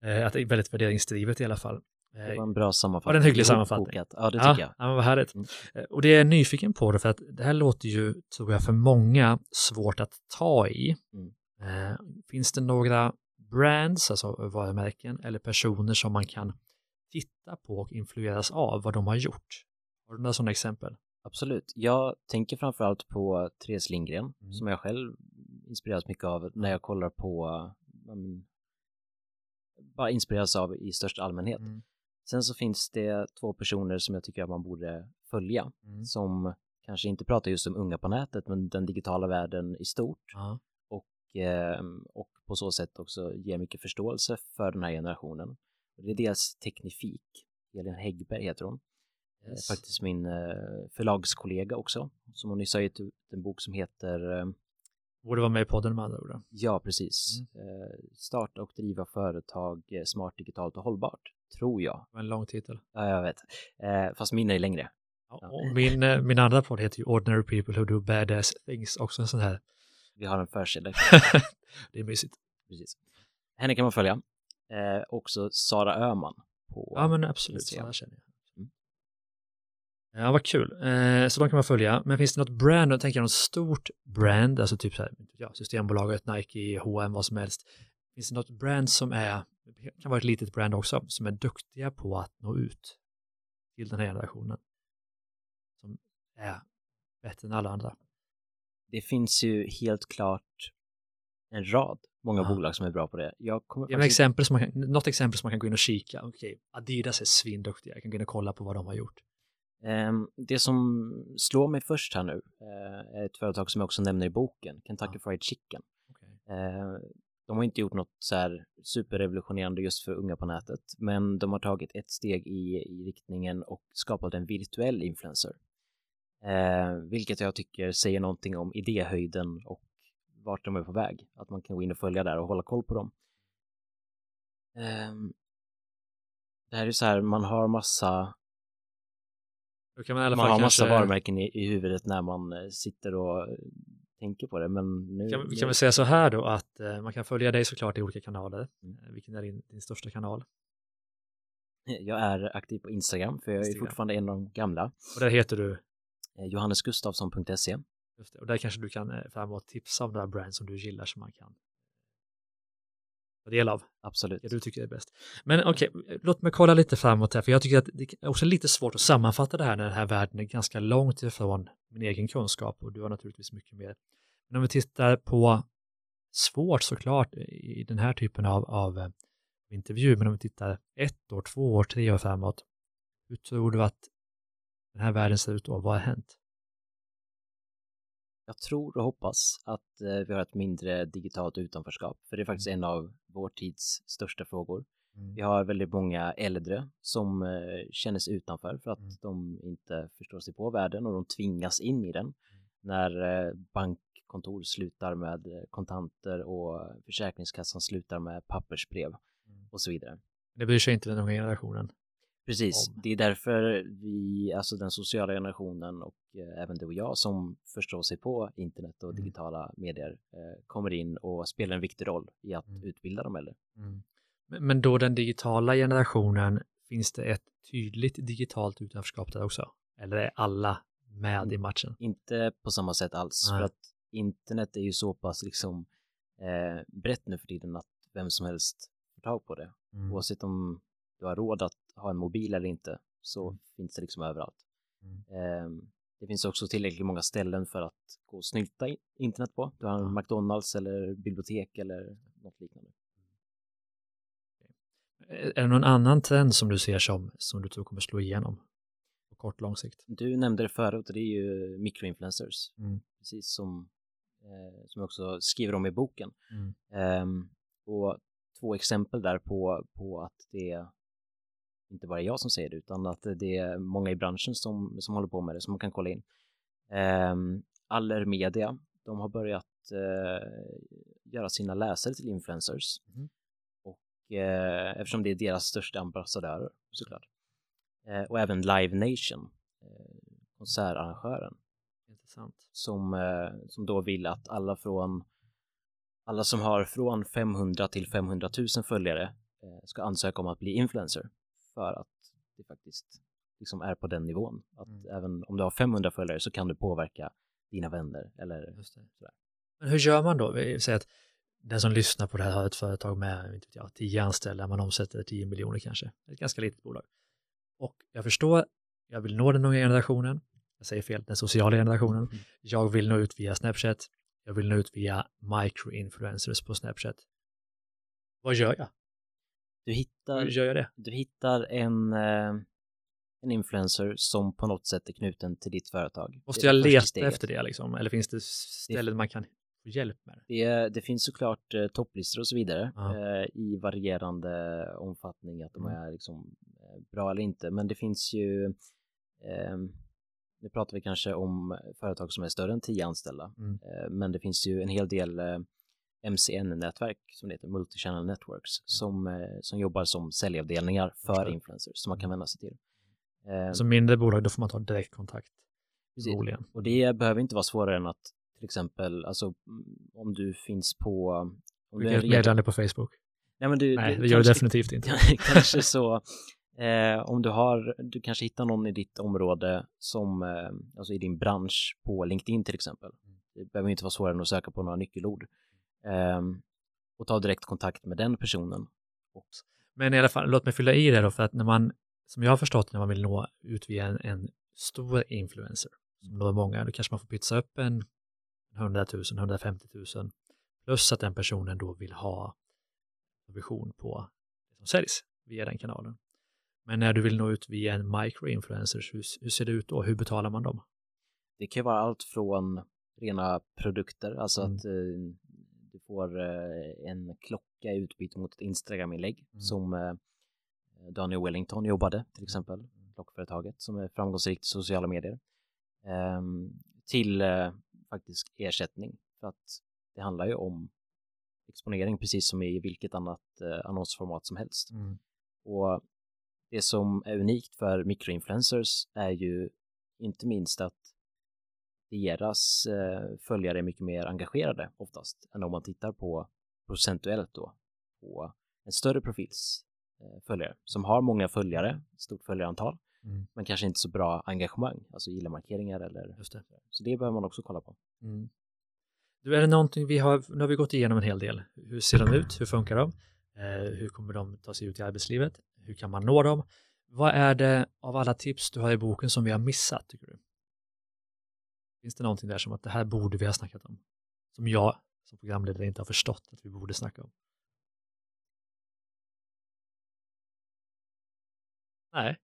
att det är väldigt värderingsdrivet i alla fall. Det var en bra sammanfattning. Var det en hygglig sammanfattning? Ja, det tycker ja, jag. Ja, men vad härligt. Mm. Och det är jag nyfiken på det för att det här låter ju, tror jag, för många svårt att ta i. Mm. Eh, finns det några brands, alltså varumärken eller personer som man kan titta på och influeras av vad de har gjort? Har du några sådana exempel? Absolut. Jag tänker framförallt på Therese Lindgren Mm. som jag själv inspireras mycket av när jag kollar på bara inspireras av i största allmänhet. Mm. Sen så finns det två personer som jag tycker att man borde följa Mm. som kanske inte pratar just om unga på nätet men den digitala världen i stort Ja. ehm, och på så sätt också ger mycket förståelse för den här generationen. Och Det är dels Teknifik, Elin Häggberg heter hon. Eh, Yes. Faktiskt min eh, förlagskollega också, som hon nyss har gett ut en bok som heter eh, Borde vara med i podden med andra ord. Ja, precis. Eh, Starta och driva företag eh, smart, digitalt och hållbart, tror jag. En lång titel. Ja, jag vet. Eh, Fast min är längre. Ja, Ja. och min, eh, min andra podd heter ju Ordinary People Who Do Badass Things, också en sån här. Vi har en försida. det är mysigt. precis. Henne kan man följa. Eh, också Sara Öhman på Ja, men absolut. Sådana känner jag. Ja, vad kul. Eh, så de kan man följa. Men finns det något brand, jag tänker något stort brand, alltså typ så här, ja, Systembolaget, Nike, H&M, vad som helst. Finns det något brand som är, kan vara ett litet brand också, som är duktiga på att nå ut till den här generationen? Som är bättre än alla andra. Det finns ju helt klart en rad många Ja. bolag som är bra på det. Jag kommer mig faktiskt- exempel som man kan, något exempel som man kan gå in och kika. Okej, Adidas är svinduktiga, jag kan gå in och kolla på vad de har gjort. Ehm, Det som slår mig först här nu eh, är ett företag som jag också nämner i boken, Kentucky Fried Chicken. Okej. Eh, De har inte gjort något så här superrevolutionerande just för unga på nätet, men de har tagit ett steg i, i riktningen och skapat en virtuell influencer. Eh, vilket jag tycker säger någonting om idéhöjden och vart de är på väg. Att man kan gå in och följa där och hålla koll på dem. Ehm, det här är så här, man har massa Då kan man i alla man fall har massa varumärken i, i huvudet när man eh, sitter och eh, tänker på det, men nu... Kan, kan vi säga så här då att eh, man kan följa dig såklart i olika kanaler. Mm. Vilken är din, din största kanal? Jag är aktiv på Instagram, för jag är Instagram. fortfarande en av de gamla. Och där heter du, Johannesgustafsson.se. och där kanske du kan framåt tipsa om några brands som du gillar som man kan ta del av. Absolut. Det du tycker är bäst. Men okej, låt mig kolla lite framåt här, för jag tycker att det är också lite svårt att sammanfatta det här när den här världen är ganska långt ifrån min egen kunskap och du har naturligtvis mycket mer. Men om vi tittar på svårt såklart i den här typen av, av eh, intervju, men om vi tittar ett år, två år, tre år framåt, hur tror du att den här världen ser ut då? Vad har hänt? Jag tror och hoppas att eh, vi har ett mindre digitalt utanförskap, för det är faktiskt en av vår tids största frågor. Vi har väldigt många äldre som eh, känner sig utanför för att Mm. de inte förstår sig på världen och de tvingas in i den. När eh, bankkontor slutar med kontanter och Försäkringskassan slutar med pappersbrev Mm. och så vidare. Det bryr sig inte den unga generationen. Precis, Om. det är därför vi, alltså den sociala generationen och eh, även du och jag som förstår sig på internet och Mm. digitala medier eh, kommer in och spelar en viktig roll i att Mm. utbilda de äldre. Men, men då den digitala generationen, finns det ett tydligt digitalt utanförskap där också? Eller är alla med i matchen? Inte på samma sätt alls, Nej. för att internet är ju så pass liksom eh, brett nu för tiden att vem som helst får tag på det. Mm. Oavsett om du har råd att ha en mobil eller inte så Mm. finns det liksom överallt. Mm. Ehm, det finns också tillräckligt många ställen för att gå och snylta internet på. Du har Ja. McDonalds eller bibliotek eller något liknande. Är det någon annan trend som du ser som, som du tror kommer slå igenom? Och kort lång sikt. Du nämnde det förut och det är ju mikroinfluencers. Mm. Precis som, eh, som jag också skriver om i boken. Mm. Ehm, och två exempel där på, på att det inte bara jag som säger det utan att det är många i branschen som, som håller på med det som man kan kolla in. Um, Aller Media, de har börjat uh, göra sina läsare till influencers Mhm. och uh, eftersom det är deras största ambassadörer såklart. Uh, och även Live Nation, uh, konsertarrangören Intressant. som, som då vill att alla från alla som har från 500 till 500 000 följare ska ansöka om att bli influencer för att det faktiskt liksom är på den nivån. Att Mm. även om du har 500 följare så kan du påverka dina vänner eller Just det. sådär. Men hur gör man då? Vi säger att den som lyssnar på det här har ett företag med inte jag, 10 anställda, man omsätter 10 miljoner kanske. Ett ganska litet bolag. Och jag förstår, jag vill nå den unga generationen, jag säger fel, den sociala generationen. Mm. Jag vill nå ut via Snapchat, jag vill nå ut via microinfluencers på Snapchat. Vad gör jag? Du Hur hittar, gör jag det? du hittar en, eh, en influencer som på något sätt är knuten till ditt företag. Måste jag leta efter det liksom? Eller finns det ställen man kan få hjälp med det? Det, finns såklart eh, topplistor och så vidare Ja. eh, i varierande omfattning att de Mm. är liksom bra eller inte. Men det finns ju, nu pratar vi kanske om företag som är större än 10 anställda, Mm. men det finns ju en hel del MCN-nätverk som det heter, Multichannel Networks, som, eh, som jobbar som säljavdelningar för influencers som man kan vända sig till. Eh, Som mindre bolag, då får man ta direktkontakt. Precis. Och det behöver inte vara svårare än att till exempel, alltså mm, om du finns på om du är ett meddelande på Facebook. Nej, men du, Nej, du det gör kanske- definitivt inte. kanske så, eh, om du har, du kanske hittar någon i ditt område som, eh, alltså i din bransch på LinkedIn till exempel. Det behöver inte vara svårare än att söka på några nyckelord. Eh, och ta direkt kontakt med den personen. Men i alla fall, låt mig fylla i det då, för att när man, som jag har förstått, när man vill nå ut via en, en stor influencer, som når många, då kanske man får pytsa upp en 100 000, 150 000, plus att den personen då vill ha vision på det som säljs via den kanalen. Men när du vill nå ut via en microinfluencers, hur, hur ser det ut då? Hur betalar man dem? Det kan vara allt från rena produkter, alltså Mm. att eh, får eh, en klocka i utbyte mot ett Instagram-inlägg Mm. som eh, Daniel Wellington jobbade till exempel, klockföretaget som är framgångsrikt i sociala medier, ehm, till eh, faktisk ersättning för att det handlar ju om exponering precis som i vilket annat annonsformat som helst. Och det som är unikt för mikroinfluencers är ju inte minst att deras eh, följare är mycket mer engagerade oftast än om man tittar på procentuellt då på en större profils eh, följare som har många följare, stort följarantal, Mm. men kanske inte så bra engagemang, alltså gillarmarkeringar eller Just det. så det behöver man också kolla på. Mm. Du, är det någonting vi har, nu har vi gått igenom en hel del. Hur ser de ut? Hur funkar de? Eh, hur kommer de ta sig ut i arbetslivet? Hur kan man nå dem? Vad är det av alla tips du har i boken som vi har missat, tycker du? Finns det någonting där som att det här borde vi ha snackat om? Som jag som programledare inte har förstått att vi borde snacka om? Nej.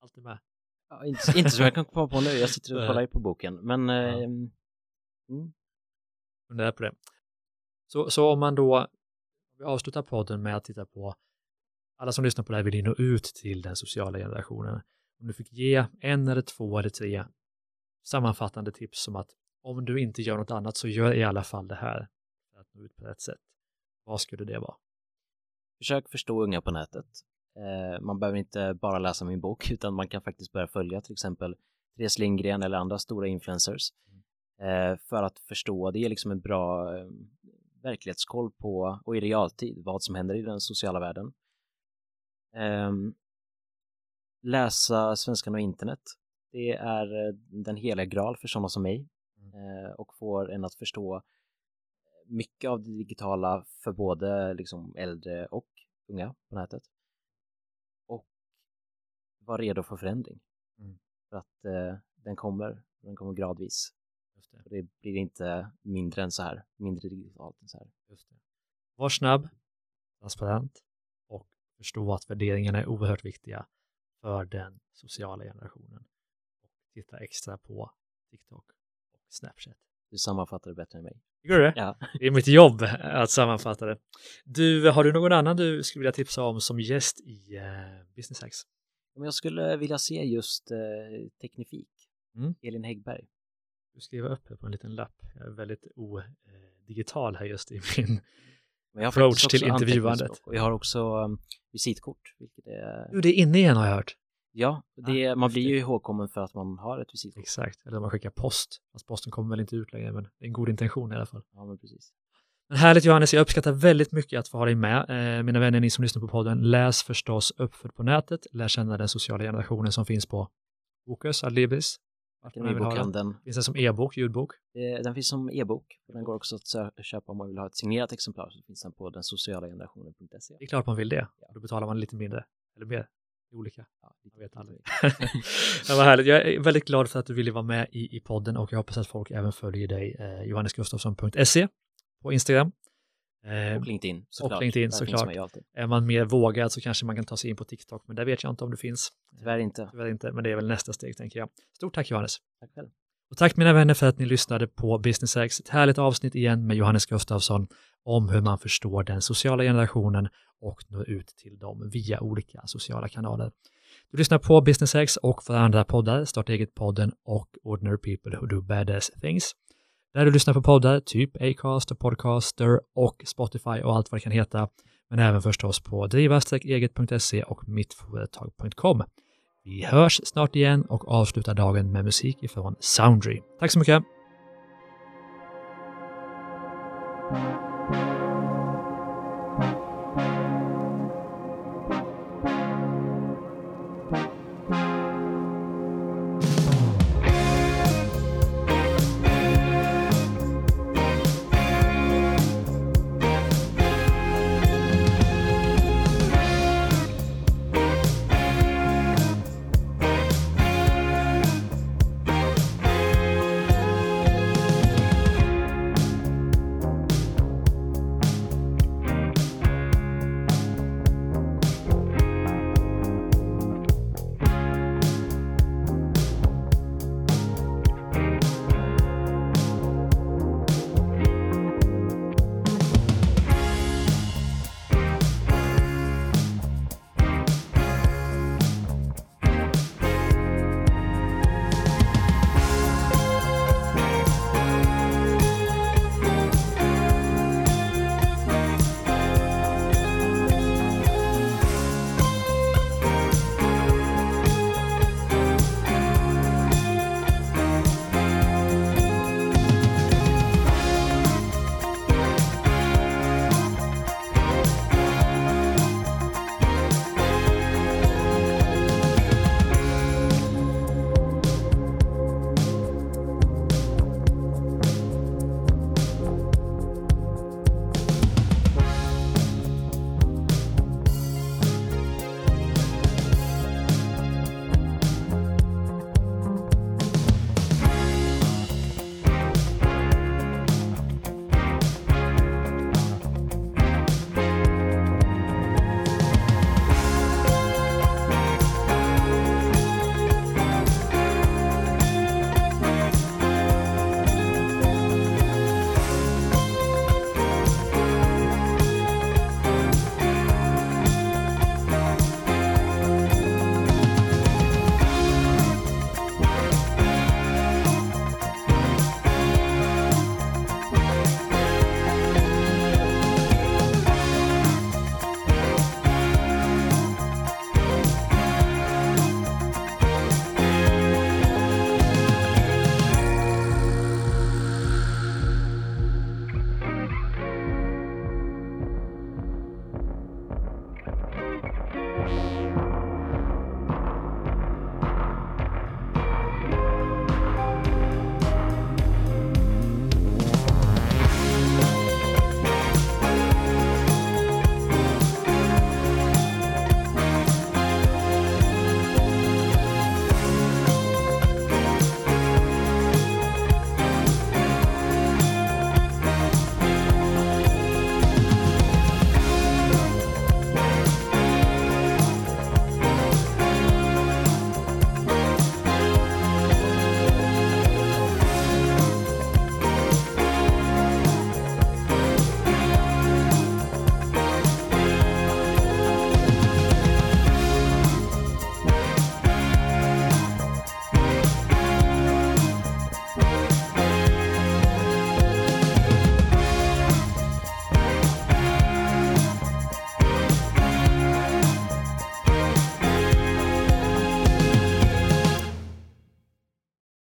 Allt är med. Ja, inte, inte så jag kan komma på nu, jag sitter och kollar på boken, men Ja. eh, mm, fundera på det. Så, så om man då vi avslutar podden med att titta på alla som lyssnar på det här vill ju nå ut till den sociala generationen. Om du fick ge en eller två eller tre sammanfattande tips som att om du inte gör något annat så gör i alla fall det här för att nå ut på rätt sätt. Vad skulle det vara? försök förstå unga på nätet. Eh, man behöver inte bara läsa min bok utan man kan faktiskt börja följa till exempel Therese Lindgren eller andra stora influencers eh, för att förstå, det är liksom en bra eh, verklighetskoll på och i realtid vad som händer i den sociala världen. Ehm, läsa Svenskan och internet. Det är eh, den heliga graal för sådana som mig eh, och får en att förstå mycket av det digitala för både liksom äldre och unga på nätet. Och var redo för förändring. Mm. För att eh, den kommer, den kommer gradvis. Just det. Det blir inte mindre än så här, mindre digitalt än så här. Just det. Var snabb, transparent och förstå att värderingarna är oerhört viktiga för den sociala generationen. Titta extra på TikTok och Snapchat. Du sammanfattar det bättre än mig. Tycker du det? Ja. Det är mitt jobb att sammanfatta det. Du, har du någon annan du skulle vilja tipsa om som gäst i uh, Business Hacks? Jag skulle vilja se just eh, Teknifik. Mm. Elin Häggberg. Du skriver upp här på en liten lapp. Jag är väldigt odigital här just i min Men jag approach till intervjuandet. Och jag har också um, visitkort, vilket är... Du, det är inne igen har jag hört. Ja, det, Ah, man blir ju ihågkommen för att man har ett visitkort. Exakt, eller man skickar post. Fast posten kommer väl inte ut längre, men det är en god intention i alla fall. Ja, men precis. Men härligt Johannes, jag uppskattar väldigt mycket att få ha dig med. Eh, mina vänner, ni som lyssnar på podden, läs förstås Uppfödd på nätet, lär känna den sociala generationen som finns på Bokus, Adlibris. Den. Finns den som e-bok, ljudbok? Eh, Den finns som e-bok. Den går också att köpa om man vill ha ett signerat exemplar. Så finns den på den sociala generationen.se. Det är klart man vill det. Då betalar man lite mindre, eller mer. Olika. Ja, lite Jag vet aldrig. ja, vad härligt. Jag är väldigt glad för att du ville vara med i, i podden och jag hoppas att folk även följer dig, eh, johannesgustafsson.se på Instagram. Eh, Och LinkedIn såklart. LinkedIn, Där såklart. Är man mer vågad så kanske man kan ta sig in på TikTok, men där vet jag inte om det finns. Tyvärr inte. Tyvärr inte, men det är väl nästa steg tänker jag. Stort tack Johannes. Tack själv. Och tack mina vänner för att ni lyssnade på Business X. Ett härligt avsnitt igen med Johannes Gustafsson om hur man förstår den sociala generationen och når ut till dem via olika sociala kanaler. Du lyssnar på Business X och för andra poddar, Starta eget-podden och Ordinary People Who Do Badass Things. Där du lyssnar på poddar, typ Acast och Podcaster och Spotify och allt vad det kan heta, men även förstås på driva-eget.se och mittföretag.com. Vi hörs snart igen och avslutar dagen med musik ifrån Soundry. Tack så mycket!